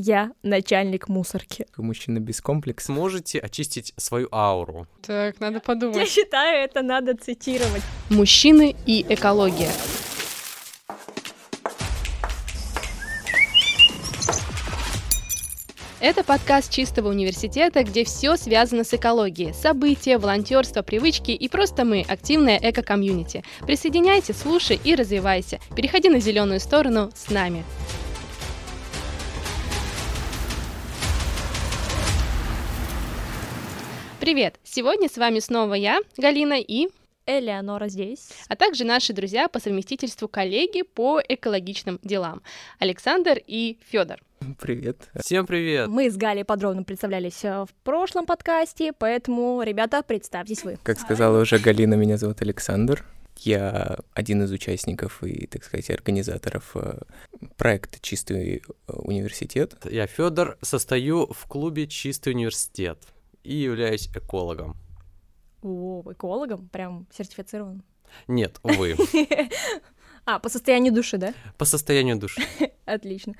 Я начальник мусорки. Мужчина без комплекса. Сможете очистить свою ауру. Так, надо Я подумать. считаю, это надо цитировать. Мужчины и экология. Это подкаст чистого университета, где все связано с экологией. События, волонтерство, привычки и просто мы, активная эко-комьюнити. Присоединяйся, слушай и развивайся. Переходи на зеленую сторону с нами. Привет! Сегодня с вами снова я, Галина, и Элеонора здесь. а также наши друзья по совместительству коллеги по экологичным делам Александр и Федор. Привет. Всем привет! Мы с Галей подробно представлялись э, в прошлом подкасте, поэтому, ребята, представьтесь вы. Как сказала уже Галина, меня зовут Александр. Я один из участников и, так сказать, организаторов э, проекта «Чистый э, университет». Я Федор, состою в клубе Чистый университет и являюсь экологом. О, экологом, прям сертифицирован. Нет, увы, А, по состоянию души, да? по состоянию души. Отлично.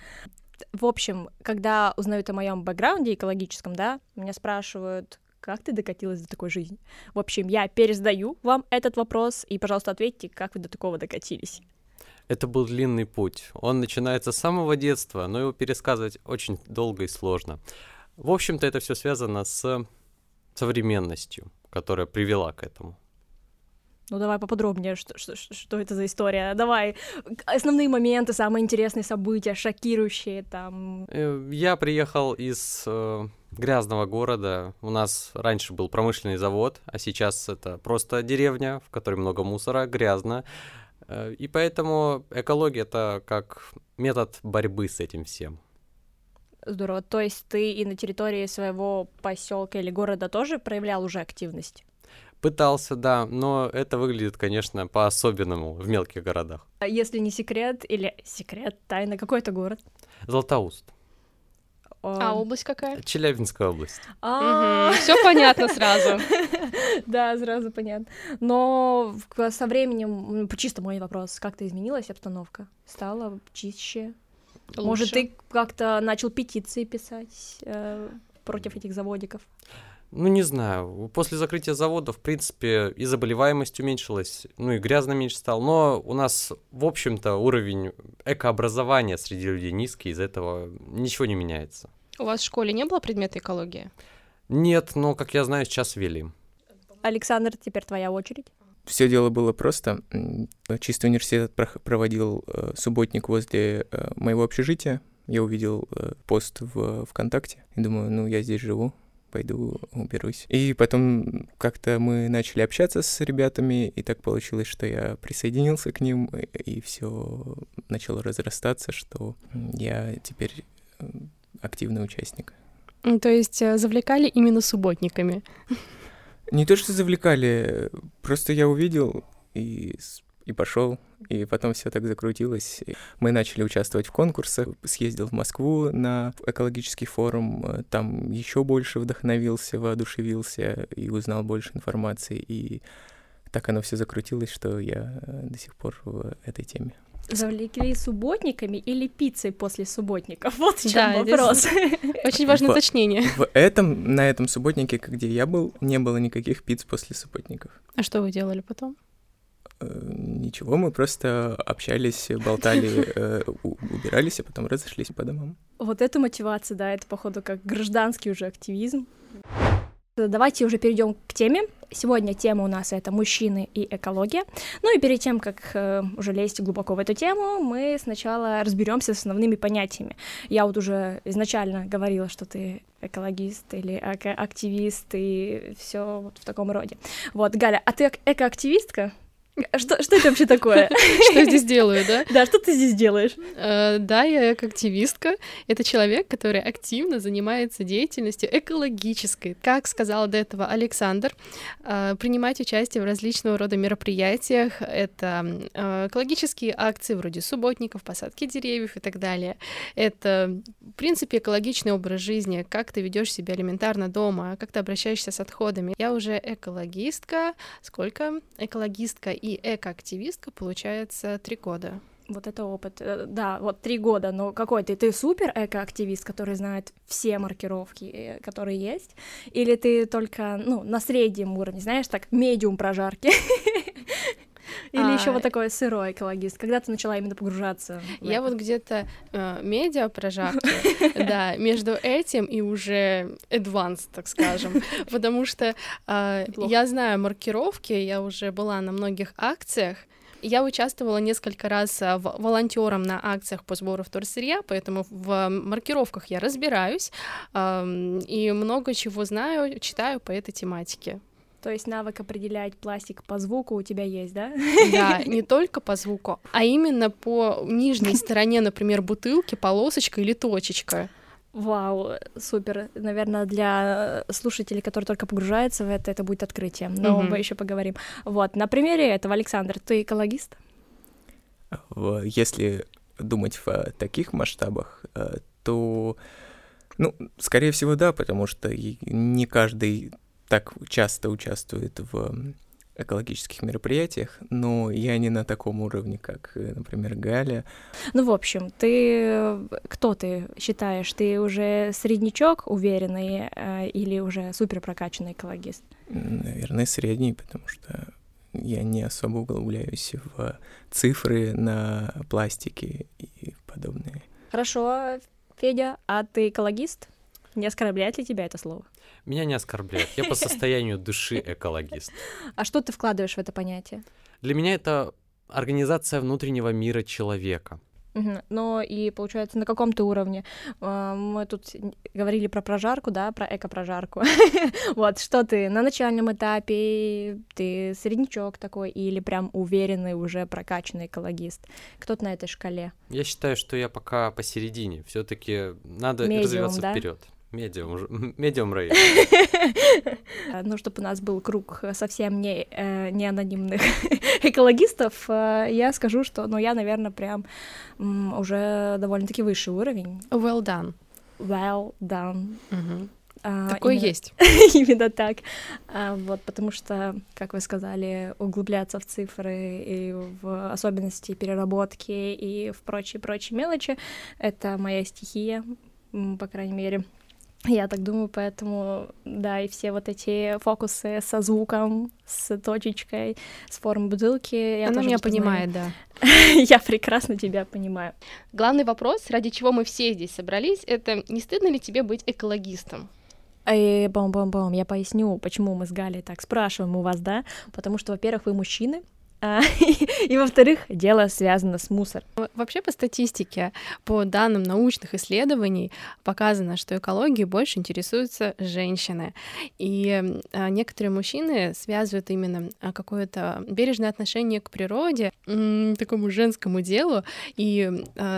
В общем, когда узнают о моем бэкграунде экологическом, да, меня спрашивают, как ты докатилась до такой жизни? В общем, я пересдаю вам этот вопрос, и, пожалуйста, ответьте, как вы до такого докатились. Это был длинный путь. Он начинается с самого детства, но его пересказывать очень долго и сложно. В общем-то, это все связано с современностью, которая привела к этому. Ну, давай поподробнее, что, что, что это за история. Давай, основные моменты, самые интересные события, шокирующие там. Э, Я приехал из э, грязного города. У нас раньше был промышленный завод, а сейчас это просто деревня, в которой много мусора, грязно. Э, И поэтому экология это как метод борьбы с этим всем. Здорово. То есть ты и на территории своего поселка или города тоже проявлял уже активность? Пытался, да, но это выглядит, конечно, по-особенному в мелких городах. А если не секрет, или секрет, тайна, какой это город? Златоуст, А область какая? Челябинская область. А, Все понятно сразу. Да, сразу понятно. Но со временем, м, чисто мой вопрос, как-то изменилась обстановка? Стала чище? Может, Лучше. ты как-то начал петиции писать э, против этих заводиков? Ну, не знаю, после закрытия завода, в принципе, и заболеваемость уменьшилась, ну и грязно меньше стало, но у нас, в общем-то, уровень экообразования среди людей низкий, из-за этого ничего не меняется. У вас в школе не было предмета экология? Нет, но, как я знаю, сейчас ввели. Александр, теперь твоя очередь. Все дело было просто. Чистый университет проводил э, субботник возле э, моего общежития. Я увидел э, пост в ВКонтакте и думаю, ну, я здесь живу, пойду уберусь. И потом как-то мы начали общаться с ребятами, и так получилось, что я присоединился к ним, и все начало разрастаться, что я теперь активный участник. Ну, То есть завлекали именно субботниками. Не то, что завлекали, просто я увидел и, и пошел, и потом все так закрутилось. Мы начали участвовать в конкурсах, съездил в Москву на экологический форум, там еще больше вдохновился, воодушевился и узнал больше информации. И так оно все закрутилось, что я э, до сих пор в этой теме. Завлекли субботниками или пиццей после субботников? Вот в чем Да, вопрос. Очень важное уточнение. В этом, на этом субботнике, где я был, не было никаких пиц после субботников. А что вы делали потом? Э, Ничего, мы просто общались, болтали, э, убирались, а потом разошлись по домам. Вот эту мотивацию, да, это, походу, как гражданский уже активизм. Давайте уже перейдем к теме. Сегодня тема у нас это мужчины и экология. Ну и перед тем, как э, уже лезть глубоко в эту тему, мы сначала разберемся с основными понятиями. Я вот уже изначально говорила, что ты экологист или активист и все вот в таком роде. Вот, Галя, а ты эк- экоактивистка? Что, что это вообще такое? Что я здесь делаю, да? Да, что ты здесь делаешь? Э, Да, я как активистка. Это человек, который активно занимается деятельностью экологической. Как сказал до этого Александр, э, принимать участие в различного рода мероприятиях. Это э, экологические акции вроде субботников, посадки деревьев и так далее. Это, в принципе, экологичный образ жизни, как ты ведешь себя элементарно дома, как ты обращаешься с отходами. Я уже экологистка. Сколько? Экологистка и экоактивистка, получается, три года. Вот это опыт. Э, да, вот три года, но какой ты? Ты супер экоактивист, который знает все маркировки, э, которые есть? Или ты только, ну, на среднем уровне, знаешь, так, медиум прожарки? Или а... еще вот такой сырой экологист? Когда ты начала именно погружаться? Я вот где-то э, медиа прожарки, да, между этим и уже advanced, так скажем, потому что э, я знаю маркировки, я уже была на многих акциях, я участвовала несколько раз а, волонтером на акциях по сбору вторсырья, поэтому в маркировках я разбираюсь и много чего знаю, читаю по этой тематике. То есть навык определять пластик по звуку у тебя есть, да? Да, не только по звуку, а именно по нижней стороне, например, бутылки, полосочка или точечка. Вау, супер. Наверное, для слушателей, которые только погружаются в это, это будет открытие. Но mm мы еще поговорим. Вот, на примере этого, Александр, ты экологист? Если думать в таких масштабах, э, то, ну, скорее всего, да, потому что не каждый так часто участвует в экологических мероприятиях, но я не на таком уровне, как, э, например, Галя. Ну, в общем, ты кто ты считаешь? Ты уже среднячок уверенный э, или уже супер прокачанный экологист? Наверное, средний, потому что я не особо углубляюсь в цифры на пластике и подобные. Хорошо, Федя, а ты экологист? Не оскорбляет ли тебя это слово? Меня не оскорбляет. Я по состоянию души экологист. А что ты вкладываешь в это понятие? Для меня это организация внутреннего мира человека. Но и получается на каком-то уровне а, мы тут говорили про прожарку, да, про эко-прожарку. вот что ты на начальном этапе, ты среднячок такой или прям уверенный уже прокачанный экологист? Кто то на этой шкале? Я считаю, что я пока посередине. Все-таки надо Медиум, развиваться да? вперед. Медиум, медиум рейд. Ну, чтобы у нас был круг совсем не, э, не анонимных экологистов, э, я скажу, что, ну, я, наверное, прям уже довольно-таки высший уровень. Well done. Well done. Угу. А, Такое именно, есть. именно так. А, вот, потому что, как вы сказали, углубляться в цифры и в особенности переработки и в прочие-прочие мелочи — это моя стихия, по крайней мере. Я так думаю, поэтому, да, и все вот эти фокусы со звуком, с точечкой, с формой бутылки. Я Она меня понимает, да. я прекрасно тебя понимаю. Главный вопрос, ради чего мы все здесь собрались, это не стыдно ли тебе быть экологистом? Эй, бом-бом-бом, я поясню, почему мы с Галей так спрашиваем у вас, да? Потому что, во-первых, вы мужчины, и, во-вторых, дело связано с мусором. Вообще по статистике, по данным научных исследований, показано, что экологией больше интересуются женщины. И а, некоторые мужчины связывают именно а, какое-то бережное отношение к природе, такому женскому делу, и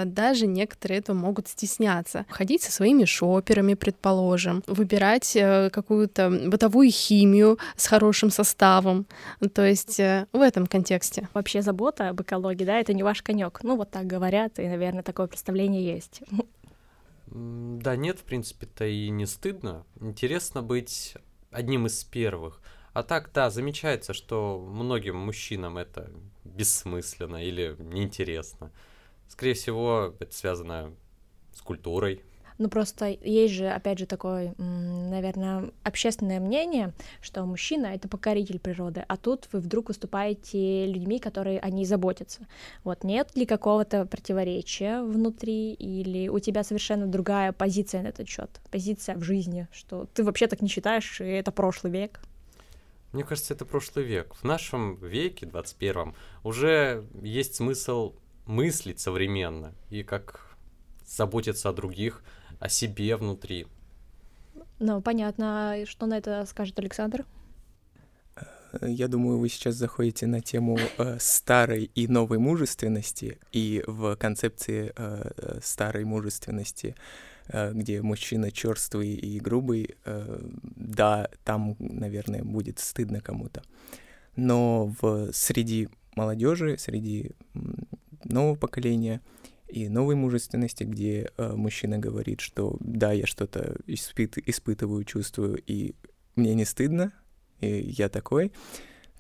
даже некоторые этого могут стесняться. Ходить со своими шоперами, предположим, выбирать э, какую-то бытовую химию с хорошим составом. То есть э, в этом контексте контексте. Вообще забота об экологии, да, это не ваш конек. Ну, вот так говорят, и, наверное, такое представление есть. Да нет, в принципе-то и не стыдно. Интересно быть одним из первых. А так, да, замечается, что многим мужчинам это бессмысленно или неинтересно. Скорее всего, это связано с культурой, ну, просто есть же, опять же, такое, наверное, общественное мнение, что мужчина — это покоритель природы, а тут вы вдруг выступаете людьми, которые о ней заботятся. Вот нет ли какого-то противоречия внутри, или у тебя совершенно другая позиция на этот счет, позиция в жизни, что ты вообще так не считаешь, и это прошлый век? Мне кажется, это прошлый век. В нашем веке, 21-м, уже есть смысл мыслить современно и как заботиться о других, о себе внутри. Ну, понятно. Что на это скажет Александр? Я думаю, вы сейчас заходите на тему э, старой и новой мужественности, и в концепции э, э старой мужественности, э, где мужчина черствый и грубый, э, да, там, наверное, будет стыдно кому-то. Но в среди молодежи, среди нового поколения и новой мужественности, где э, мужчина говорит, что да, я что-то испыт испытываю, чувствую, и мне не стыдно, и я такой,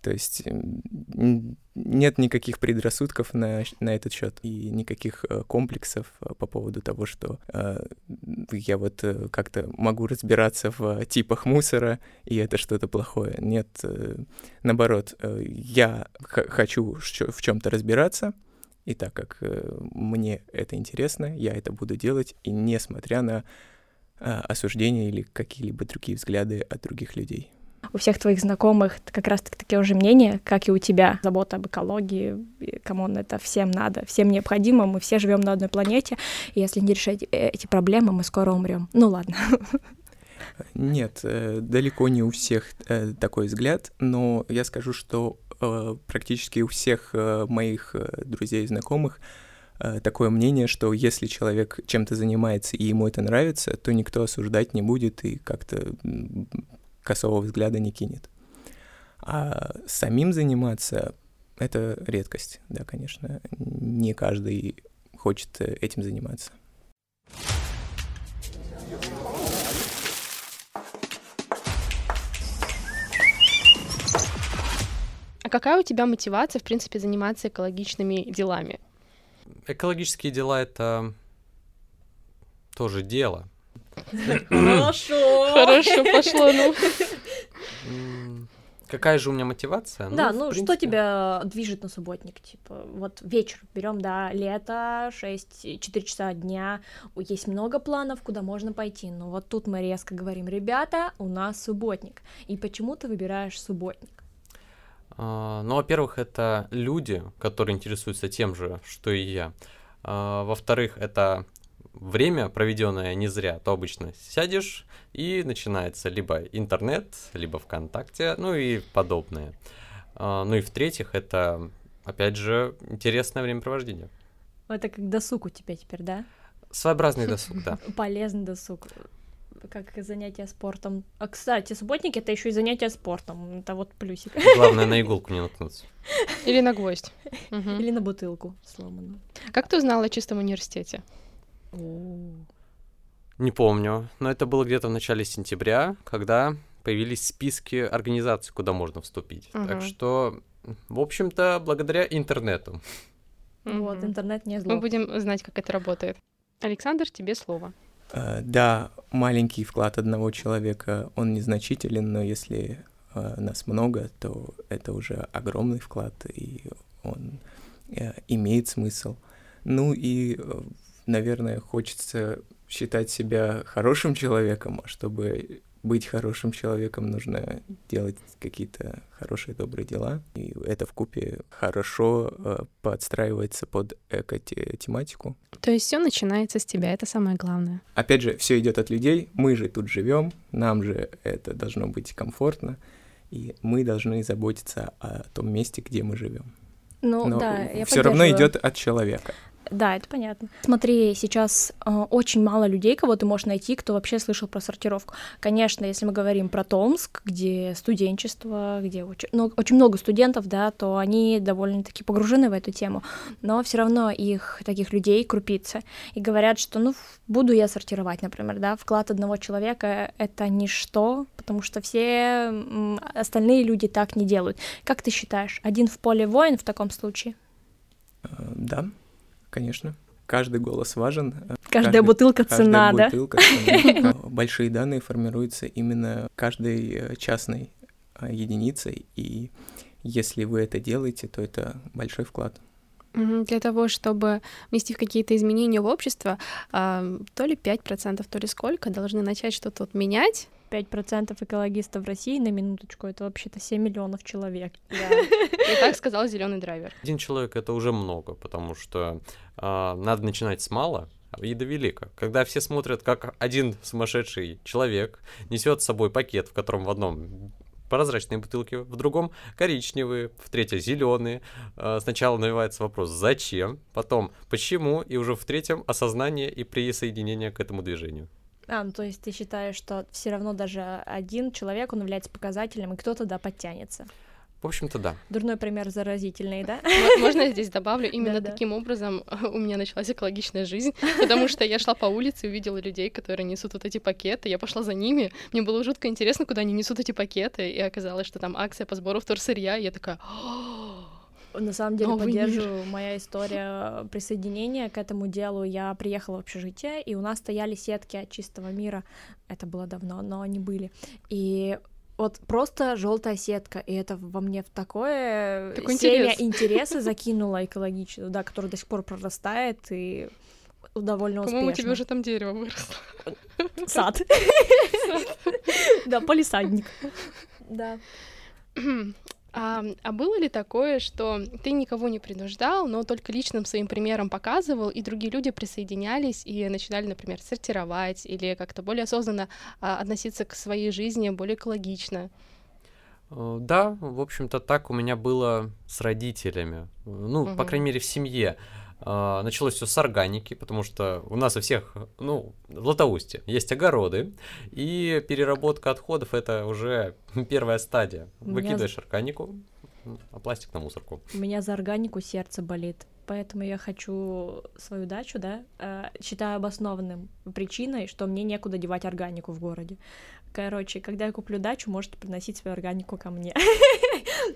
То есть нет никаких предрассудков на, на этот счет и никаких э, комплексов э, по поводу того, что э, я вот э, как-то могу разбираться в типах мусора, и это что-то плохое. Нет, э, наоборот, э, я хочу в чем-то разбираться, и так как э, мне это интересно, я это буду делать, и несмотря на э, осуждение или какие-либо другие взгляды от других людей у всех твоих знакомых как раз-таки такие же мнения, как и у тебя. Забота об экологии, come on, это всем надо, всем необходимо, мы все живем на одной планете, и если не решать э, эти проблемы, мы скоро умрем. Ну ладно. Нет, э, далеко не у всех такой взгляд, но я скажу, что практически у всех моих друзей и знакомых такое мнение, что если человек чем-то занимается и ему это нравится, то никто осуждать не будет и как-то косого взгляда не кинет. А самим заниматься — это редкость, да, конечно. Не каждый хочет э, этим заниматься. Какая у тебя мотивация, в принципе, заниматься экологичными делами? Экологические дела — это тоже дело. Хорошо. Хорошо пошло, ну. Какая же у меня мотивация? Да, ну, ну принципе... что тебя движет на субботник? Типа, вот вечер берем, да, лето, 6-4 часа дня, есть много планов, куда можно пойти, но вот тут мы резко говорим, ребята, у нас субботник. И почему ты выбираешь субботник? А, ну, во-первых, это люди, которые интересуются тем же, что и я. А, во-вторых, это время, проведенное не зря, то обычно сядешь и начинается либо интернет, либо ВКонтакте, ну и подобное. А, ну и в-третьих, это, опять же, интересное времяпровождение. Это как досуг у тебя теперь, да? Своеобразный досуг, да. Полезный досуг как занятие спортом. А, кстати, субботники — это еще и занятие спортом. Это вот плюсик. Главное, на иголку не наткнуться. Или на гвоздь. Или на бутылку сломанную. Как ты узнала о чистом университете? Не помню, но это было где-то в начале сентября, когда появились списки организаций, куда можно вступить. Так что, в общем-то, благодаря интернету. Вот, интернет не зло. Мы будем знать, как это работает. Александр, тебе слово. Uh, да, маленький вклад одного человека, он незначителен, но если uh, нас много, то это уже огромный вклад, и он uh, имеет смысл. Ну и наверное, хочется считать себя хорошим человеком, а чтобы быть хорошим человеком, нужно делать какие-то хорошие, добрые дела. И это в купе хорошо э, подстраивается под эко-тематику. То есть все начинается с тебя, это самое главное. Опять же, все идет от людей. Мы же тут живем, нам же это должно быть комфортно, и мы должны заботиться о том месте, где мы живем. Ну Но да, я все равно идет от человека. Да, это понятно. Смотри, сейчас э, очень мало людей, кого ты можешь найти, кто вообще слышал про сортировку. Конечно, если мы говорим про Томск, где студенчество, где очень, ну, очень много студентов, да, то они довольно-таки погружены в эту тему, но все равно их таких людей крупицы и говорят, что, ну, буду я сортировать, например, да, вклад одного человека — это ничто, потому что все остальные люди так не делают. Как ты считаешь, один в поле воин в таком случае? Э, да, конечно. Каждый голос важен. Каждая каждый, бутылка цена, каждая бутылка цена. Большие данные формируются именно каждой э, частной э, единицей, и если вы это делаете, то это большой вклад. Для того, чтобы внести какие-то изменения в общество, то ли 5%, то ли сколько, должны начать что-то вот менять, 5% экологистов в России на минуточку, это вообще-то 7 миллионов человек. Да. И так сказал зеленый драйвер. Один человек это уже много, потому что э, надо начинать с мало, и до велика. Когда все смотрят, как один сумасшедший человек несет с собой пакет, в котором в одном прозрачные бутылки, в другом коричневые, в третьем зеленые. А, сначала навивается вопрос «зачем?», потом «почему?», и уже в третьем осознание и присоединение к этому движению. А, ну то есть ты считаешь, что все равно даже один человек, он является показателем, и кто-то да подтянется? В общем-то, да. Дурной пример заразительный, да? Можно я здесь добавлю? Именно таким образом у меня началась экологичная жизнь, потому что я шла по улице и увидела людей, которые несут вот эти пакеты. Я пошла за ними. Мне было жутко интересно, куда они несут эти пакеты. И оказалось, что там акция по сбору вторсырья. И я такая... «А, На самом деле Новый мир. поддерживаю моя история присоединения к этому делу. Я приехала в общежитие, и у нас стояли сетки от чистого мира. Это было давно, но они были. И вот просто желтая сетка, и это во мне в такое Такой семя интерес. интереса закинуло экологически, да, который до сих пор прорастает и довольно По-моему, у успешно. тебя уже там дерево выросло. сад. Да, полисадник. Да. А, а было ли такое, что ты никого не принуждал, но только личным своим примером показывал, и другие люди присоединялись и начинали, например, сортировать или как-то более осознанно а, относиться к своей жизни, более экологично? Э, Да, в общем-то, так у меня было с родителями. Ну, по Мгм. крайней мере, в семье. А, Началось все с органики, потому что у нас у всех, ну, в Златоусте есть огороды, и переработка отходов это уже первая стадия. Меня Выкидываешь органику, а пластик на мусорку. У меня за органику сердце болит, поэтому я хочу свою дачу, да, э, считаю обоснованным причиной, что мне некуда девать органику в городе. Короче, когда я куплю дачу, можете приносить свою органику ко мне.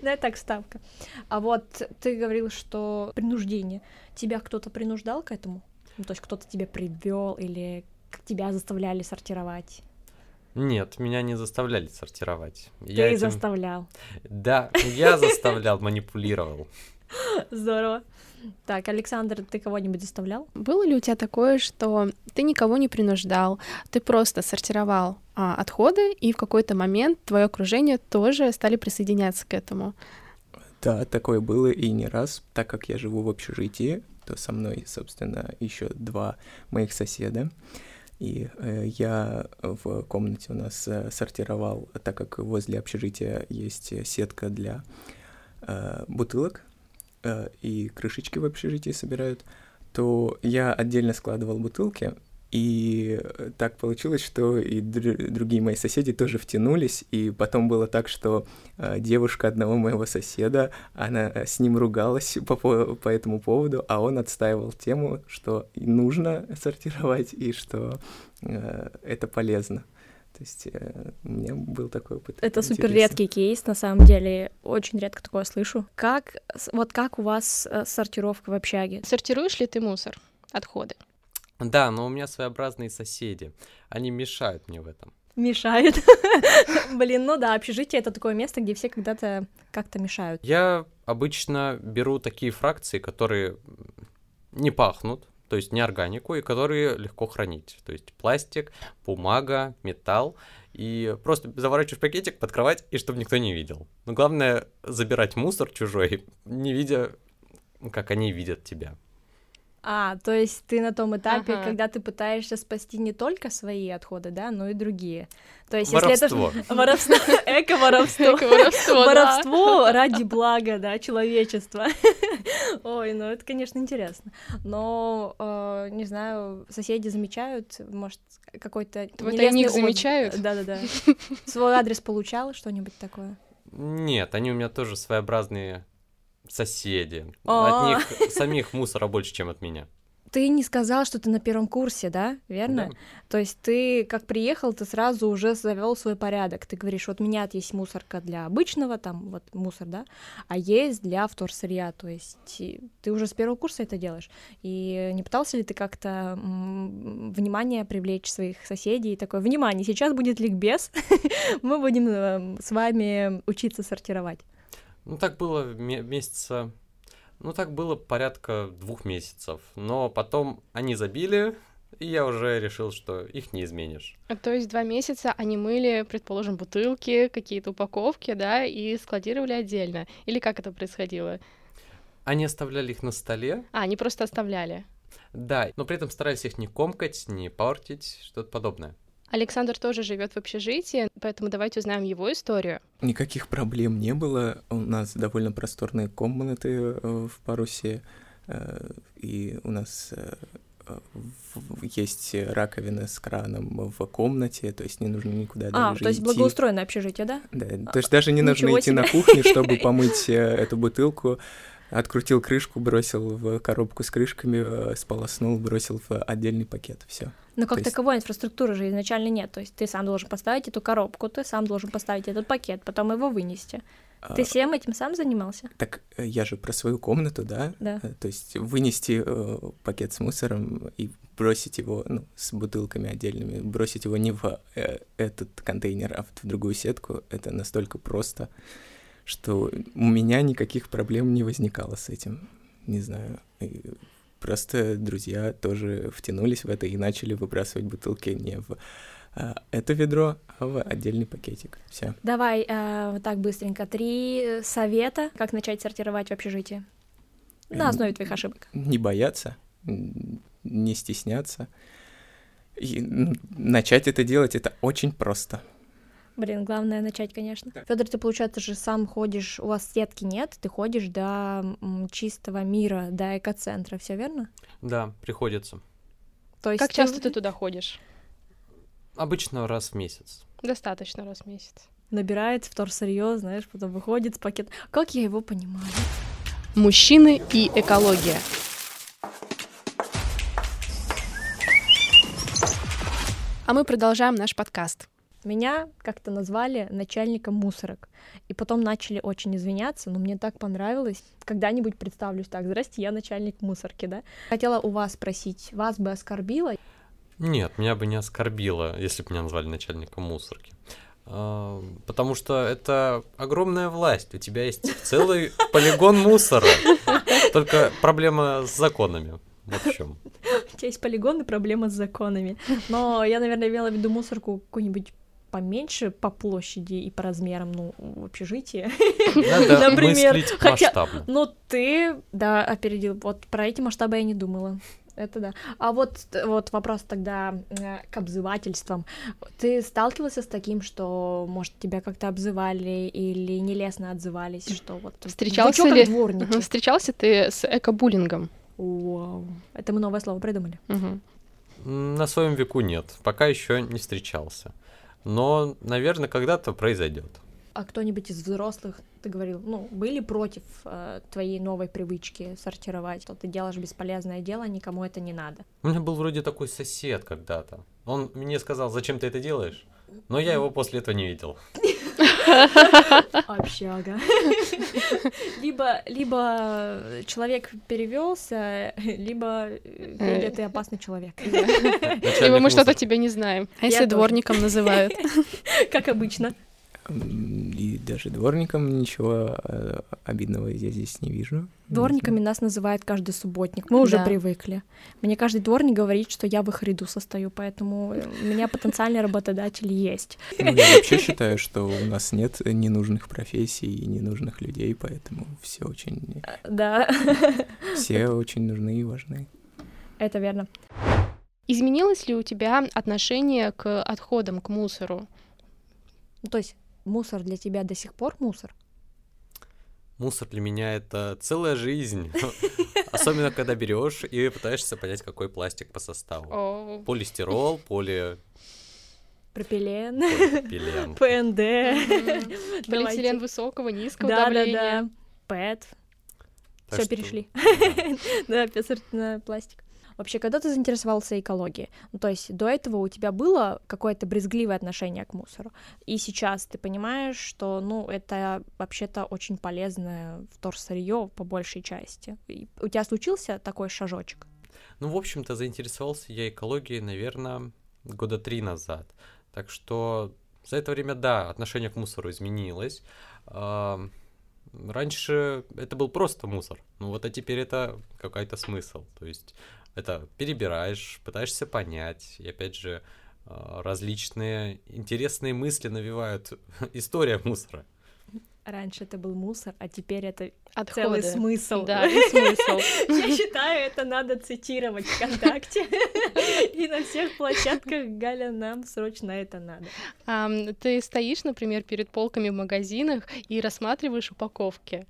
Да, это так ставка. А вот ты говорил, что принуждение. Тебя кто-то принуждал к этому? Ну, то есть кто-то тебе привел или тебя заставляли сортировать? Нет, меня не заставляли сортировать. Ты Я этим- заставлял. Да, я заставлял, манипулировал. Здорово. Так, Александр, ты кого-нибудь заставлял? Было ли у тебя такое, что ты никого не принуждал, ты просто сортировал а, отходы, и в какой-то момент твое окружение тоже стали присоединяться к этому? Да, такое было и не раз, так как я живу в общежитии, то со мной, собственно, еще два моих соседа. И э, я в комнате у нас э, сортировал, так как возле общежития есть э, сетка для э, бутылок, э, и крышечки в общежитии собирают, то я отдельно складывал бутылки, и так получилось, что и др- другие мои соседи тоже втянулись, и потом было так, что э, девушка одного моего соседа, она э, с ним ругалась по, по, по этому поводу, а он отстаивал тему, что нужно сортировать и что э, это полезно. То есть э, у меня был такой опыт. Это супер редкий кейс, на самом деле, очень редко такое слышу. Как, вот как у вас э, сортировка в общаге? Сортируешь ли ты мусор, отходы? Да, но у меня своеобразные соседи. Они мешают мне в этом. Мешают. Блин, ну да, общежитие — это такое место, где все когда-то как-то мешают. Я обычно беру такие фракции, которые не пахнут, то есть не органику, и которые легко хранить. То есть пластик, бумага, металл. И просто заворачиваешь пакетик под кровать, и чтобы никто не видел. Но главное забирать мусор чужой, не видя, как они видят тебя. А, то есть ты на том этапе, Ага. когда ты пытаешься спасти не только свои отходы, да, но и другие. То есть если это... Воровство. Воровство. Эко-воровство. Воровство ради блага, да, человечества. Ой, ну это, конечно, интересно. Но, э, не знаю, соседи замечают, может, какой-то... Нелестный тайник отзыв. замечают? Да-да-да. Свой адрес получал, что-нибудь такое? Нет, они у меня тоже своеобразные соседи. А. От них самих мусора больше, чем от меня. Ты не сказал, что ты на первом курсе, да? Верно? Да. То есть ты, как приехал, ты сразу уже завел свой порядок. Ты говоришь, вот у меня есть мусорка для обычного, там вот мусор, да, а есть для вторсырья. То есть ты уже с первого курса это делаешь. И не пытался ли ты как-то внимание привлечь своих соседей? И такое, внимание, сейчас будет ликбез, мы будем э, с вами учиться сортировать. Ну, так было ме- месяца... Ну, так было порядка двух месяцев. Но потом они забили, и я уже решил, что их не изменишь. А То есть два месяца они мыли, предположим, бутылки, какие-то упаковки, да, и складировали отдельно. Или как это происходило? Они оставляли их на столе, А, они просто оставляли. да, но при этом старались их не комкать, не портить, что-то подобное. Александр тоже живет в общежитии, поэтому давайте узнаем его историю. Никаких проблем не было. У нас довольно просторные комнаты э, в парусе, э, и у нас э, есть раковина с краном в комнате, то есть не нужно никуда А, даже то есть идти. благоустроенное общежитие, да? Да, то есть даже не нужно Ничего идти на кухню, чтобы помыть эту бутылку. Открутил крышку, бросил в коробку с крышками, э, сполоснул, бросил в отдельный пакет. Все. Но как То есть- таковой инфраструктуры же изначально нет. То есть ты сам должен поставить эту коробку, ты сам должен поставить этот пакет, потом его вынести. А, Ты всем этим сам занимался? Так э, я же про свою комнату, да? Да. Э, То есть вынести э, пакет с мусором и бросить его, ну, с бутылками отдельными, бросить его не в э, этот контейнер, а в другую сетку, это настолько просто, что у меня никаких проблем не возникало с этим. Не знаю. Просто друзья тоже втянулись в это и начали выбрасывать бутылки не в э, это ведро, а в отдельный пакетик. Все. Давай э, так быстренько. Три совета, как начать сортировать в общежитии. На основе твоих ошибок. не бояться, не стесняться. И начать это делать это очень просто. Блин, главное начать, конечно. Федор, ты, получается, же сам ходишь, у вас сетки нет, ты ходишь до чистого мира, до экоцентра, все верно? Да, приходится. То есть Как часто ты туда ходишь? Обычно раз в месяц. Достаточно раз в месяц. набирает вторсырье, знаешь, потом выходит с пакет. Как я его понимаю? Мужчины и экология. А мы продолжаем наш подкаст. Меня как-то назвали начальником мусорок. И потом начали очень извиняться, но мне так понравилось. Когда-нибудь представлюсь так, здрасте, я начальник мусорки, да? Хотела у вас спросить, вас бы оскорбило? Нет, меня бы не оскорбило, если бы меня назвали начальником мусорки. А, Потому что это огромная власть. У тебя есть целый полигон мусора. Только проблема с законами. Вот в чем. У тебя есть полигон и проблема с законами. Но я, наверное, имела в виду мусорку какую-нибудь поменьше по площади и по размерам, ну, в общежитии. Надо Например, хотя- масштабно. Ну, ты, да, опередил. Вот про эти масштабы я не думала. Это да. А вот, вот вопрос тогда э, к обзывательствам. Ты сталкивался с таким, что, может, тебя как-то обзывали или нелестно отзывались, что вот... Встречался ли- дворники? Встречался ты с экобуллингом? Вау. Это мы новое слово придумали. М, На своем веку нет. Пока еще не встречался. Но, наверное, когда-то произойдет. А кто-нибудь из взрослых, ты говорил, ну, были против э, твоей новой привычки сортировать, что ты делаешь бесполезное дело, никому это не надо? У меня был вроде такой сосед когда-то. Он мне сказал, зачем ты это делаешь? Но я его после этого не видел. Общага. Либо, либо человек перевелся, либо Федя, ты опасный человек. Либо мы что-то тебя не знаем. А Я если тоже. дворником называют? Как обычно. И даже дворникам ничего э, обидного я здесь не вижу. Дворниками нас называет каждый субботник. Мы уже Да. привыкли. Мне каждый дворник говорит, что я в их ряду состою, поэтому э, у меня потенциальный работодатель есть. Ну, я вообще считаю, что у нас нет ненужных профессий и ненужных людей, поэтому все очень, Да, все очень нужны и важны. это верно. Изменилось ли у тебя отношение к отходам, к мусору? Ну, То есть мусор для тебя до сих пор мусор? Мусор для меня это целая жизнь. Особенно, когда берешь и пытаешься понять, какой пластик по составу. Полистирол, полипропилен. Пропилен, полипропилен. ПНД. Полиэтилен высокого, низкого Да, да, давления. да. ПЭТ. Все, перешли. да. Да, на пластик. Вообще, когда ты заинтересовался экологией? Ну, то есть до этого у тебя было какое-то брезгливое отношение к мусору, и сейчас ты понимаешь, что, ну, это вообще-то очень полезное вторсырье по большей части. И у тебя случился такой шажочек? Ну, в общем-то, заинтересовался я экологией, наверное, года три назад. Так что за это время, да, отношение к мусору изменилось. Раньше это был просто мусор, ну вот а теперь это какой-то смысл. То есть это перебираешь, пытаешься понять, и опять же а, различные интересные мысли навевают история мусора. Раньше это был мусор, а теперь это Отходы. целый смысл. Да, смысл. Я считаю, это надо цитировать ВКонтакте. И на всех площадках, Галя, нам срочно это надо. Ты стоишь, например, перед полками в магазинах и рассматриваешь упаковки.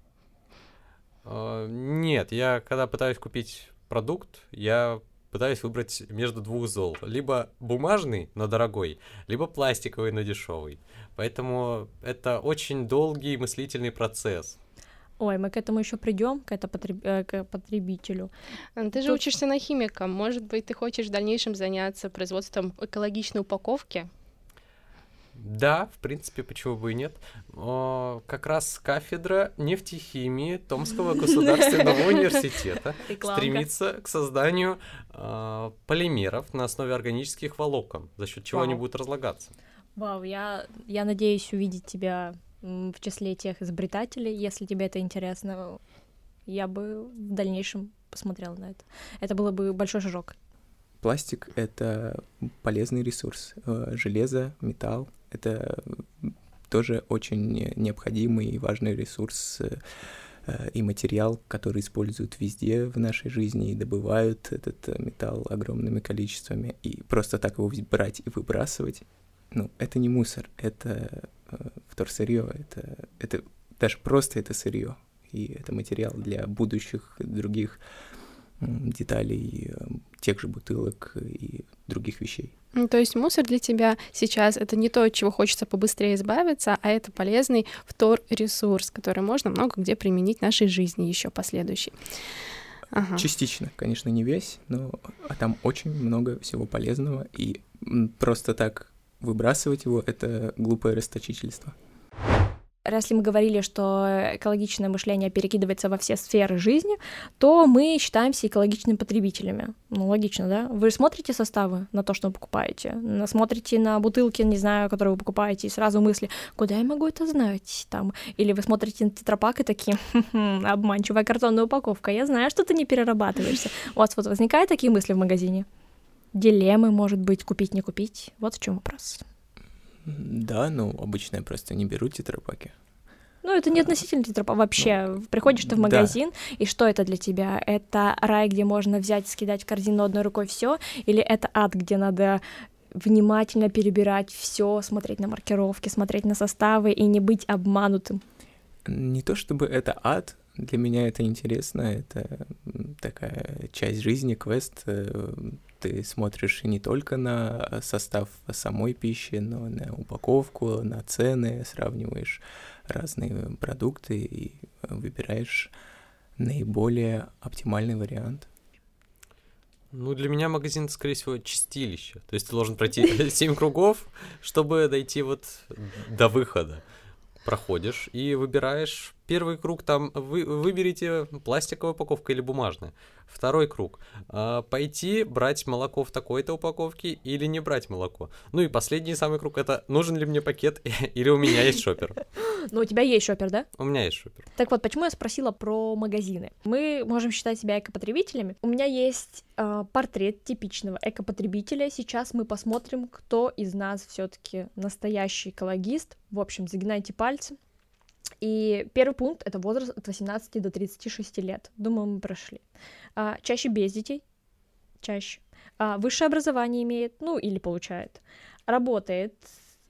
А, Нет, я когда пытаюсь купить продукт, я пытаюсь выбрать между двух зол. Либо бумажный, но дорогой, либо пластиковый, но дешевый. Поэтому это очень долгий мыслительный процесс. Ой, мы к этому еще придем, к, это потреб... э, к потребителю. Ты же Тут... учишься на химика. Может быть, ты хочешь в дальнейшем заняться производством экологичной упаковки? Да, в принципе, почему бы и нет. О, как раз кафедра нефтехимии Томского государственного университета стремится к созданию э, полимеров на основе органических волокон, за счет чего Вау. они будут разлагаться. Вау, я, я надеюсь увидеть тебя в числе тех изобретателей, если тебе это интересно. Я бы в дальнейшем посмотрела на это. Это было бы большой шажок. Пластик — это полезный ресурс. Э, железо, металл — это тоже очень необходимый и важный ресурс э, и материал, который используют везде в нашей жизни и добывают этот металл огромными количествами. И просто так его брать и выбрасывать, ну, это не мусор, это э, вторсырье, это, это даже просто это сырье, и это материал для будущих других деталей, э, тех же бутылок и других вещей. Ну, то есть мусор для тебя сейчас это не то, от чего хочется побыстрее избавиться, а это полезный вторресурс, который можно много где применить в нашей жизни еще последующей. Ага. Частично, конечно, не весь, но а там очень много всего полезного, и просто так выбрасывать его — это глупое расточительство. Если мы говорили, что экологичное мышление перекидывается во все сферы жизни, то мы считаемся экологичными потребителями. Ну, логично, да? Вы смотрите составы на то, что вы покупаете, смотрите на бутылки, не знаю, которые вы покупаете, и сразу мысли, куда я могу это знать? Там. Или вы смотрите на тетрапак и такие, обманчивая картонная упаковка, я знаю, что ты не перерабатываешься. У вас вот возникают такие мысли в магазине? Дилеммы, может быть, купить, не купить? Вот в чем вопрос. Да, ну, обычно я просто не беру тетрапаки. Ну, это не относительно тетрапака вообще. Ну, Приходишь ты в магазин, да. и что это для тебя? Это рай, где можно взять, скидать в корзину одной рукой все, или это ад, где надо внимательно перебирать все, смотреть на маркировки, смотреть на составы и не быть обманутым? Не то чтобы это ад, для меня это интересно, это такая часть жизни, квест. Э, ты смотришь не только на состав самой пищи, но на упаковку, на цены, сравниваешь разные продукты и выбираешь наиболее оптимальный вариант. Ну, для меня магазин, скорее всего, чистилище. То есть ты должен пройти 7 кругов, чтобы дойти вот до выхода. Проходишь и выбираешь Первый круг там вы выберите пластиковая упаковка или бумажная. Второй круг. Э, пойти брать молоко в такой-то упаковке или не брать молоко. Ну и последний самый круг это нужен ли мне пакет или у меня есть шопер. Ну у тебя есть шопер, да? У меня есть шопер. Так вот, почему я спросила про магазины? Мы можем считать себя экопотребителями. У меня есть э, портрет типичного экопотребителя. Сейчас мы посмотрим, кто из нас все-таки настоящий экологист. В общем, загинайте пальцы. И первый пункт — это возраст от 18 до 36 лет. Думаю, мы прошли. А, чаще без детей, чаще. А, высшее образование имеет, ну, или получает. Работает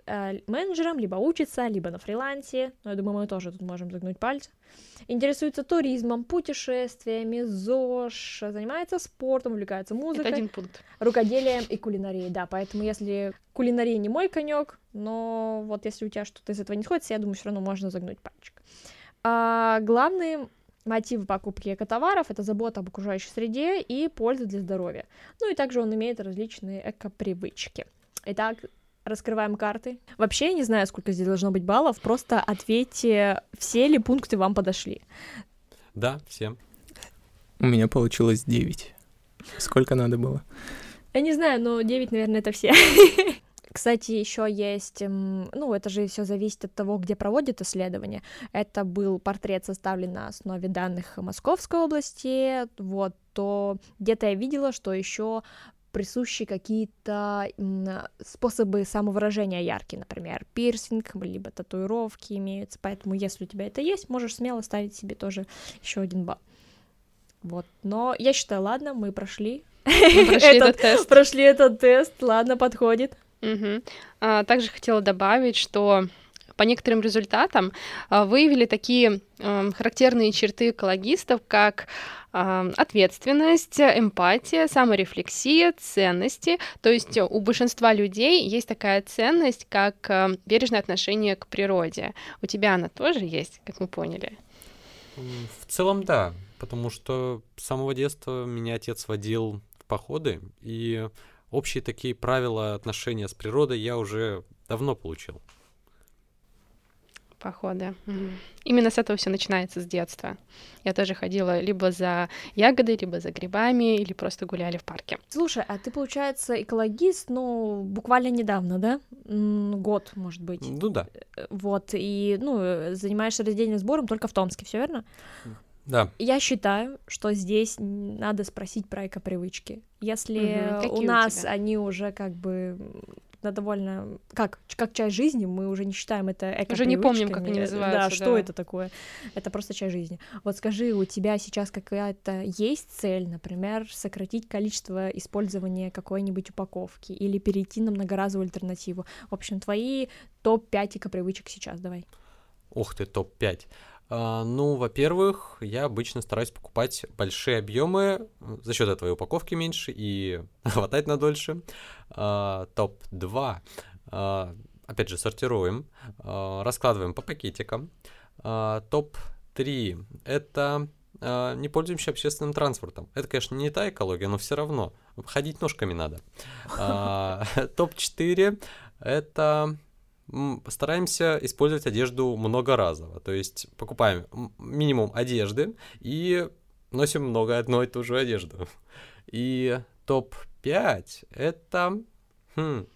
менеджером, либо учится, либо на фрилансе, но я думаю, мы тоже тут можем загнуть пальцы. Интересуется туризмом, путешествиями, ЗОЖ, занимается спортом, увлекается музыкой. Это один пункт. Рукоделием и кулинарией, да, поэтому если кулинария не мой конек, но вот если у тебя что-то из этого не сходится, я думаю, все равно можно загнуть пальчик. А, главные мотивы покупки экотоваров — это забота об окружающей среде и польза для здоровья. Ну и также он имеет различные экопривычки. Итак, Раскрываем карты. Вообще, я не знаю, сколько здесь должно быть баллов, просто ответьте, все ли пункты вам подошли. Да, всем. У меня получилось 9. Сколько надо было? Я не знаю, но 9, наверное, это все. Кстати, еще есть, ну, это же все зависит от того, где проводят исследование. Это был портрет, составлен на основе данных Московской области, вот, то где-то я видела, что еще присущи какие-то способы самовыражения яркие, например, пирсинг, либо татуировки имеются, поэтому если у тебя это есть, можешь смело ставить себе тоже еще один балл. Вот, но я считаю, ладно, мы прошли. Мы прошли этот, этот тест. Прошли этот тест, ладно, подходит. Угу. А, также хотела добавить, что по некоторым результатам а, выявили такие эм, характерные черты экологистов, как ответственность, эмпатия, саморефлексия, ценности. То есть у большинства людей есть такая ценность, как э, бережное отношение к природе. У тебя она тоже есть, как мы поняли? В целом, да, потому что с самого детства меня отец водил в походы, и общие такие правила отношения с природой я уже давно получил походы. Именно с этого все начинается с детства. Я тоже ходила либо за ягодой, либо за грибами, или просто гуляли в парке. Слушай, а ты, получается, экологист, ну, буквально недавно, да? Год, может быть. Ну да. Э, вот, и, ну, занимаешься растением сбором только в Томске, все верно? Да. Я считаю, что здесь надо спросить про эко-привычки. Если угу. у нас у они уже как бы на довольно... Как? Как часть жизни, мы уже не считаем это эко Уже не помним, как они называются. Да, что да. это такое? Это просто часть жизни. Вот скажи, у тебя сейчас какая-то есть цель, например, сократить количество использования какой-нибудь упаковки или перейти на многоразовую альтернативу? В общем, твои топ-5 эко-привычек сейчас давай. Ух ты, топ-5. А, ну, во-первых, я обычно стараюсь покупать большие объемы, за счет этого и упаковки меньше, и хватать на дольше. А, Топ-2. А, опять же, сортируем, раскладываем по пакетикам. Топ-3 — это не пользуемся общественным транспортом. Это, конечно, не та экология, но все равно ходить ножками надо. Топ-4 — это стараемся использовать одежду многоразово. То есть покупаем минимум одежды и носим много одной и ту же одежду. И топ-5 это, хм,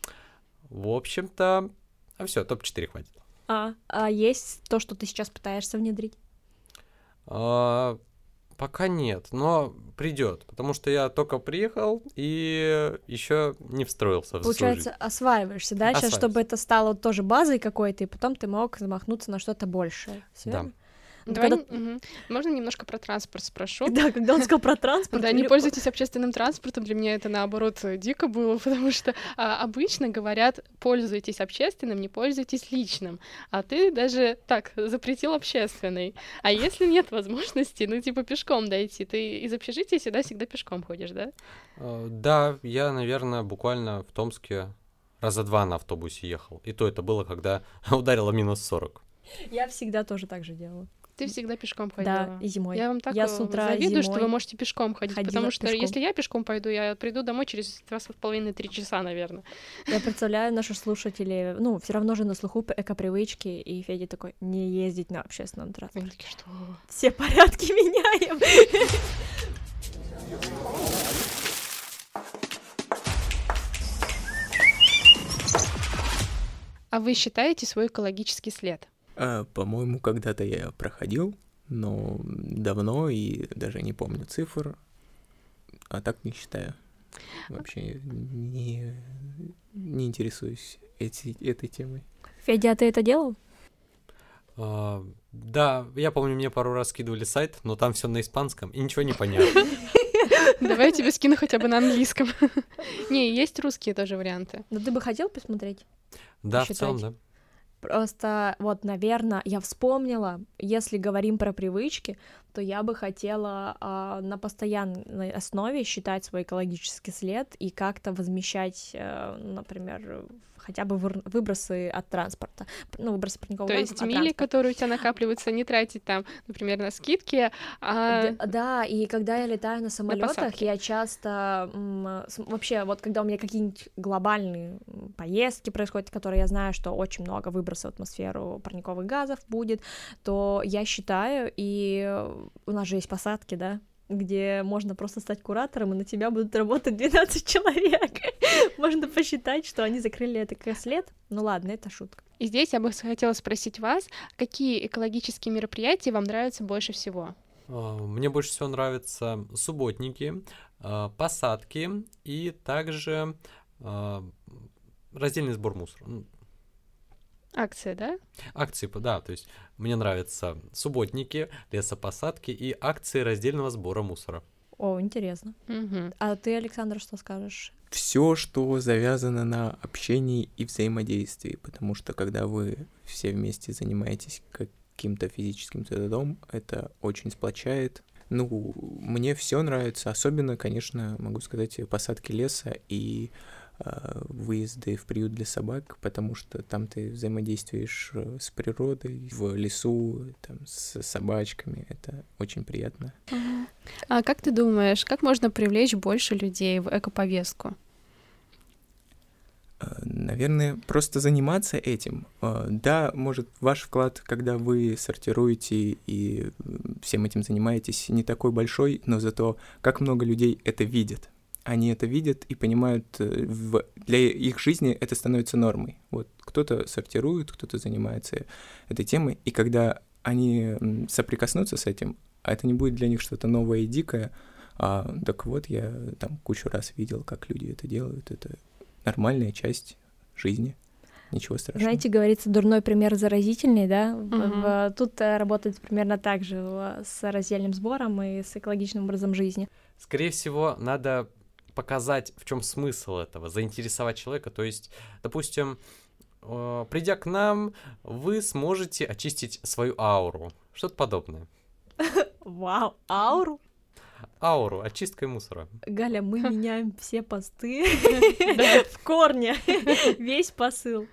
в общем-то, а все, топ-4 хватит. А, а есть то, что ты сейчас пытаешься внедрить? А, Пока нет, но придет, потому что я только приехал и еще не встроился в Получается, осваиваешься, да, сейчас, чтобы это стало тоже базой какой-то, и потом ты мог замахнуться на что-то большее. Да. Давай, когда... угу. Можно немножко про транспорт спрошу? Да, когда он сказал про транспорт. Да, не пользуйтесь общественным транспортом, для меня это наоборот дико было, потому что а, обычно говорят, пользуйтесь общественным, не пользуйтесь личным, а ты даже так запретил общественный. А если нет возможности, ну типа пешком дойти, ты из общежития сюда всегда пешком ходишь, да? А, да, я, наверное, буквально в Томске раза два на автобусе ехал. И то это было, когда ударило минус 40. Я всегда тоже так же делала. Ты всегда пешком ходила. Да, и зимой. Я вам так я с утра завидую, зимой что вы можете пешком ходить, потому что пешком. если я пешком пойду, я приду домой через два с половиной-три часа, наверное. Я представляю наши слушатели, ну, все равно же на слуху эко-привычки, и Федя такой, не ездить на общественном транспорте. такие, что? Все порядки меняем. А вы считаете свой экологический след? А, по-моему, когда-то я проходил, но давно и даже не помню цифр, а так не считаю. Вообще не, не интересуюсь эти, этой темой. Федя, а ты это делал? А, да, я помню, мне пару раз скидывали сайт, но там все на испанском, и ничего не понятно. Давай я тебе скину хотя бы на английском. Не, есть русские тоже варианты. Но ты бы хотел посмотреть? Да, в целом, да. Просто вот, наверное, я вспомнила, если говорим про привычки, то я бы хотела э, на постоянной основе считать свой экологический след и как-то возмещать, э, например, хотя бы выбросы от транспорта, ну, выбросы парниковых То есть мили, которые у тебя накапливаются, не тратить там, например, на скидки, а... Да, да и когда я летаю на самолетах, я часто вообще, вот когда у меня какие-нибудь глобальные поездки происходят, которые я знаю, что очень много выбросов в атмосферу парниковых газов будет, то я считаю, и у нас же есть посадки, да, где можно просто стать куратором, и на тебя будут работать 12 человек. можно посчитать, что они закрыли это как след. Ну ладно, это шутка. И здесь я бы хотела спросить вас, какие экологические мероприятия вам нравятся больше всего? А, мне больше всего нравятся субботники, а, посадки и также а, раздельный сбор мусора. Акции, да? Акции, да, то есть мне нравятся субботники, лесопосадки и акции раздельного сбора мусора. О, интересно. Мгм. А ты, Александр, что скажешь? Все, что завязано на общении и взаимодействии, потому что когда вы все вместе занимаетесь каким-то физическим трудом, это очень сплочает. Ну, мне все нравится, особенно, конечно, могу сказать, посадки леса и выезды в приют для собак, потому что там ты взаимодействуешь э, с природой, в лесу, там, с собачками, это очень приятно. А как ты думаешь, как можно привлечь больше людей в экоповестку? Э, Наверное, просто заниматься этим. Э, Да, может, ваш вклад, когда вы сортируете и всем этим занимаетесь, не такой большой, но зато как много людей это видят. Они это видят и понимают, э, в- для их жизни это становится нормой. Вот кто-то сортирует, кто-то занимается этой темой, и когда они соприкоснутся с этим, а это не будет для них что-то новое и дикое, а так вот я там кучу раз видел, как люди это делают, это нормальная часть жизни. Ничего страшного. Знаете, говорится, дурной пример заразительный, да? В- Тут э, работает примерно так же с раздельным сбором и с экологичным образом жизни. Скорее всего, надо показать, в чем смысл этого, заинтересовать человека. То есть, допустим, э, придя к нам, вы сможете очистить свою ауру. Что-то подобное. Вау, ауру? Ауру, очисткой мусора. Галя, мы меняем все посты в корне, весь посыл.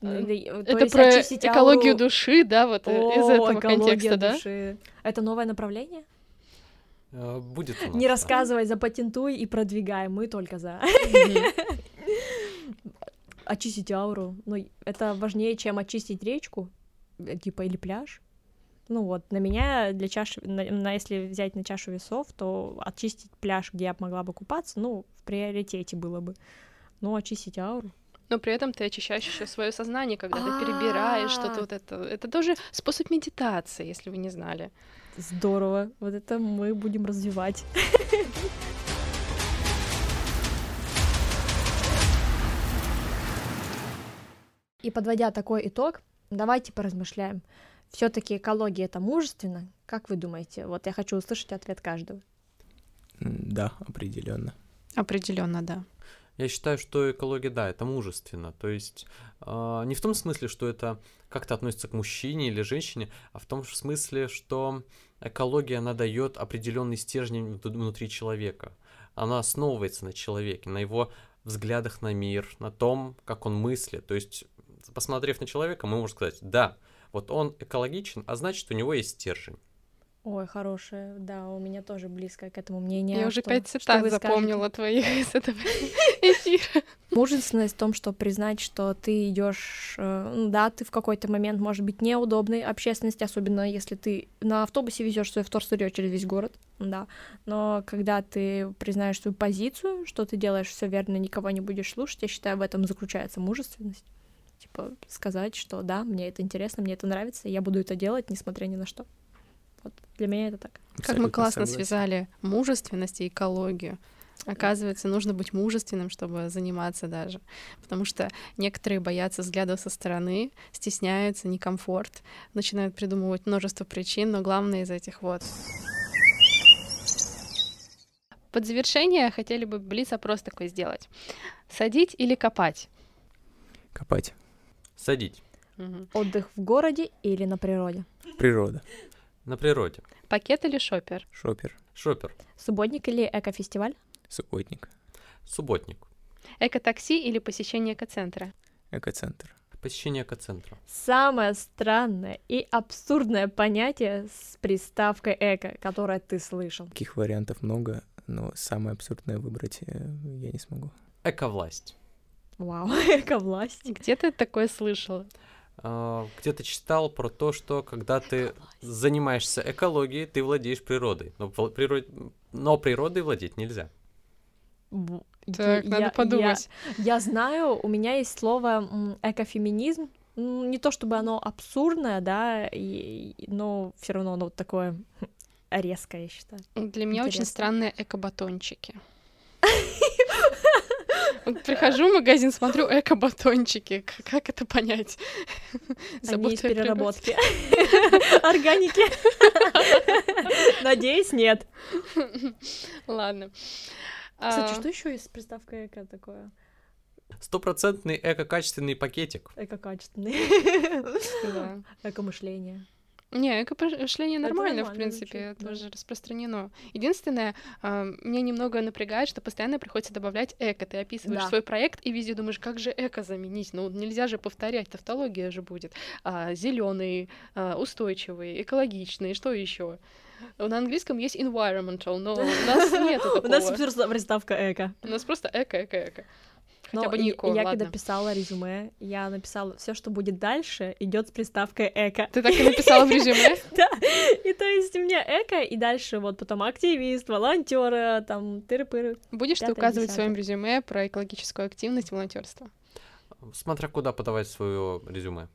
Ну, э, то Это про экологию души, да, вот э, из этого контекста, да? Это новое направление? Э, Будет у нас, Не рассказывай, запатентуй и продвигай, мы только за. Очистить ауру, ну, это важнее, чем очистить речку, э, типа, или пляж. Ну вот, на меня для чаши, на, на- если взять на чашу весов, то очистить пляж, где я могла бы купаться, ну, в приоритете было бы. Но очистить ауру. Но при этом ты очищаешь еще свое сознание, когда ты перебираешь А. что-то вот это. Это тоже способ медитации, если вы не знали. Здорово. Вот это мы будем развивать. И подводя такой итог, давайте поразмышляем. Все-таки экология это мужественно? Как вы думаете? Вот я хочу услышать ответ каждого. Да, определенно. Определенно, да. Я считаю, что экология, да, это мужественно. То есть э, не в том смысле, что это как-то относится к мужчине или женщине, а в том смысле, что экология, она дает определенный стержень внут- внутри человека. Она основывается на человеке, на его взглядах на мир, на том, как он мыслит. То есть, посмотрев на человека, мы можем сказать, да, вот он экологичен, а значит, у него есть стержень. Ой, хорошая, да, у меня тоже близкое к этому мнение. Я уже пять цитат вы скажете? запомнила твоих из этого эфира. Мужественность в том, что признать, что ты идешь, э, ну да, ты в какой-то момент может быть неудобной общественности, особенно если ты на автобусе везешь свой вторсырье через весь город, да. Но когда ты признаешь свою позицию, что ты делаешь все верно, никого не будешь слушать, я считаю, в этом заключается мужественность. Типа сказать, что да, мне это интересно, мне это нравится, я буду это делать, несмотря ни на что. Вот для меня это так. Как мы Абсолютно классно согласен. связали мужественность и экологию. Оказывается, нужно быть мужественным, чтобы заниматься даже. Потому что некоторые боятся взглядов со стороны, стесняются, некомфорт, начинают придумывать множество причин, но главное из этих вот. Под завершение хотели бы блиц-опрос такой сделать. Садить или копать? Копать. Садить Мгм. Отдых в городе или на природе? Природа. На природе. Пакет или шопер? Шопер. Шопер. Субботник или экофестиваль? Субботник. Субботник. Эко-такси или посещение экоцентра? Экоцентр. Посещение экоцентра. Самое странное и абсурдное понятие с приставкой эко, которое ты слышал. Таких вариантов много, но самое абсурдное выбрать э, я не смогу. Эковласть. Вау, эко-власть. Где ты такое слышала? А, где-то читал про то, что когда ты занимаешься экологией, ты владеешь природой. Но, природ... Но природой владеть нельзя. Так, я- надо я- подумать. Я, знаю, у меня есть слово экофеминизм. М, Не то чтобы оно абсурдное, да, и- но все равно оно вот такое резкое, я считаю. Для меня очень Интересно. странные эко-батончики. Прихожу в магазин, смотрю эко-батончики. Как это понять? Они из переработки. Органики. Надеюсь, нет. Ладно. Кстати, А, что еще есть с приставкой эко такое? Стопроцентный эко-качественный пакетик. Эко-качественный. Эко-мышление. Не, эко-мышление Это нормально, в принципе, звучит, да. тоже распространено. Единственное, а, меня немного напрягает, что постоянно приходится добавлять эко. Ты описываешь Да. свой проект и везде думаешь, как же эко заменить? Ну, нельзя же повторять, тавтология же будет. зеленый, устойчивый, экологичный, что еще? На английском есть environmental, но у нас нет У нас такого. просто приставка эко. У нас просто эко, эко, эко. Хотя Но бы Нико, я ладно. когда писала резюме, я написала все, что будет дальше, идет с приставкой эко. Ты так и написала в резюме? Да, и то есть у меня эко, и дальше вот потом активист, волонтер, там тыры-пыры. Будешь ты указывать в своем резюме про экологическую активность волонтерства? Смотря куда подавать свое резюме.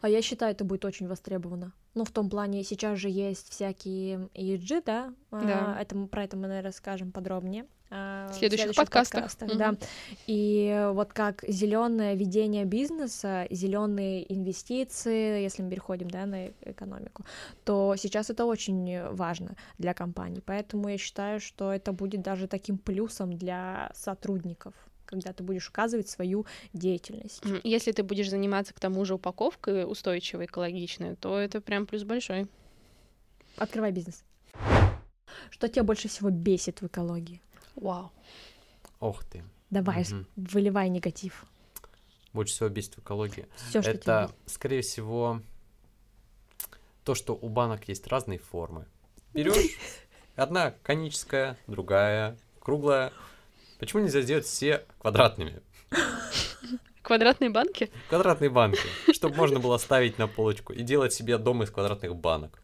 А я считаю, это будет очень востребовано. Ну, в том плане, сейчас же есть всякие ESG, да? А, Да. это, мы- про это мы, наверное, расскажем подробнее. а, В следующих подкастах. Да. Мгм. И вот как зеленое ведение бизнеса, зеленые инвестиции, если мы переходим да, на экономику, то сейчас это очень важно для компаний. Поэтому я считаю, что это будет даже таким плюсом для сотрудников когда ты будешь указывать свою деятельность. Если ты будешь заниматься к тому же упаковкой устойчивой, экологичной, то это прям плюс большой. Открывай бизнес. Что тебя больше всего бесит в экологии? Вау. Ох ты. Давай, Мгм. выливай негатив. Больше всего бесит в экологии. Все, что Это, скорее всего, то, что у банок есть разные формы. Берешь одна коническая, другая круглая. Почему нельзя сделать все квадратными? Квадратные банки? Квадратные банки, чтобы можно было ставить на полочку и делать себе дом из квадратных банок.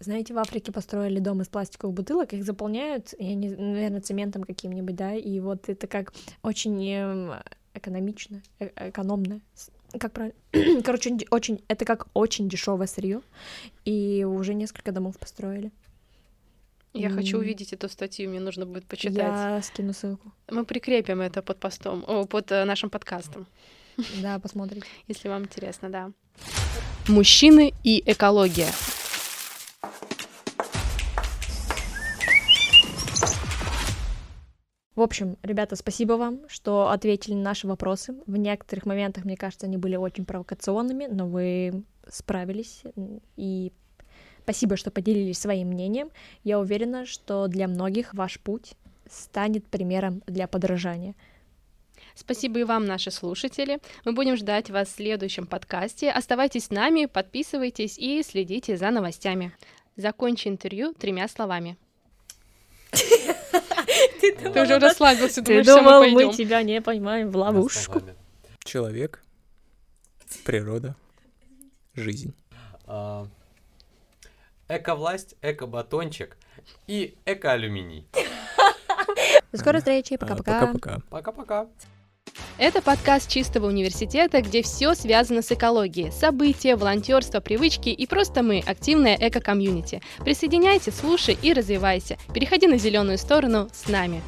Знаете, в Африке построили дом из пластиковых бутылок, их заполняют, я не, наверное, цементом каким-нибудь, да, и вот это как очень эм, экономично, э- экономно. Как правильно? Короче, очень, это как очень дешевое сырье, и уже несколько домов построили. Я хочу М. увидеть эту статью, мне нужно будет почитать. Я скину ссылку. Мы прикрепим это под постом, о, под э, нашим подкастом, Да, посмотрите. если вам интересно, да. Мужчины и экология. В общем, ребята, спасибо вам, что ответили на наши вопросы. В некоторых моментах, мне кажется, они были очень провокационными, но вы справились. И спасибо, что поделились своим мнением. Я уверена, что для многих ваш путь станет примером для подражания. Спасибо и вам, наши слушатели. Мы будем ждать вас в следующем подкасте. Оставайтесь с нами, подписывайтесь и следите за новостями. Закончи интервью тремя словами. Ты уже расслабился, Ты думаешь, все, думал, мы мы тебя не поймаем в ловушку. Человек, природа, жизнь. Эко-власть, эко-батончик и эко-алюминий. До скорой встречи, А, пока-пока. Пока-пока. Пока-пока. Это подкаст чистого университета, где все связано с экологией, события, волонтерство, привычки и просто мы, активная эко-комьюнити. Присоединяйся, слушай и развивайся. Переходи на зеленую сторону с нами.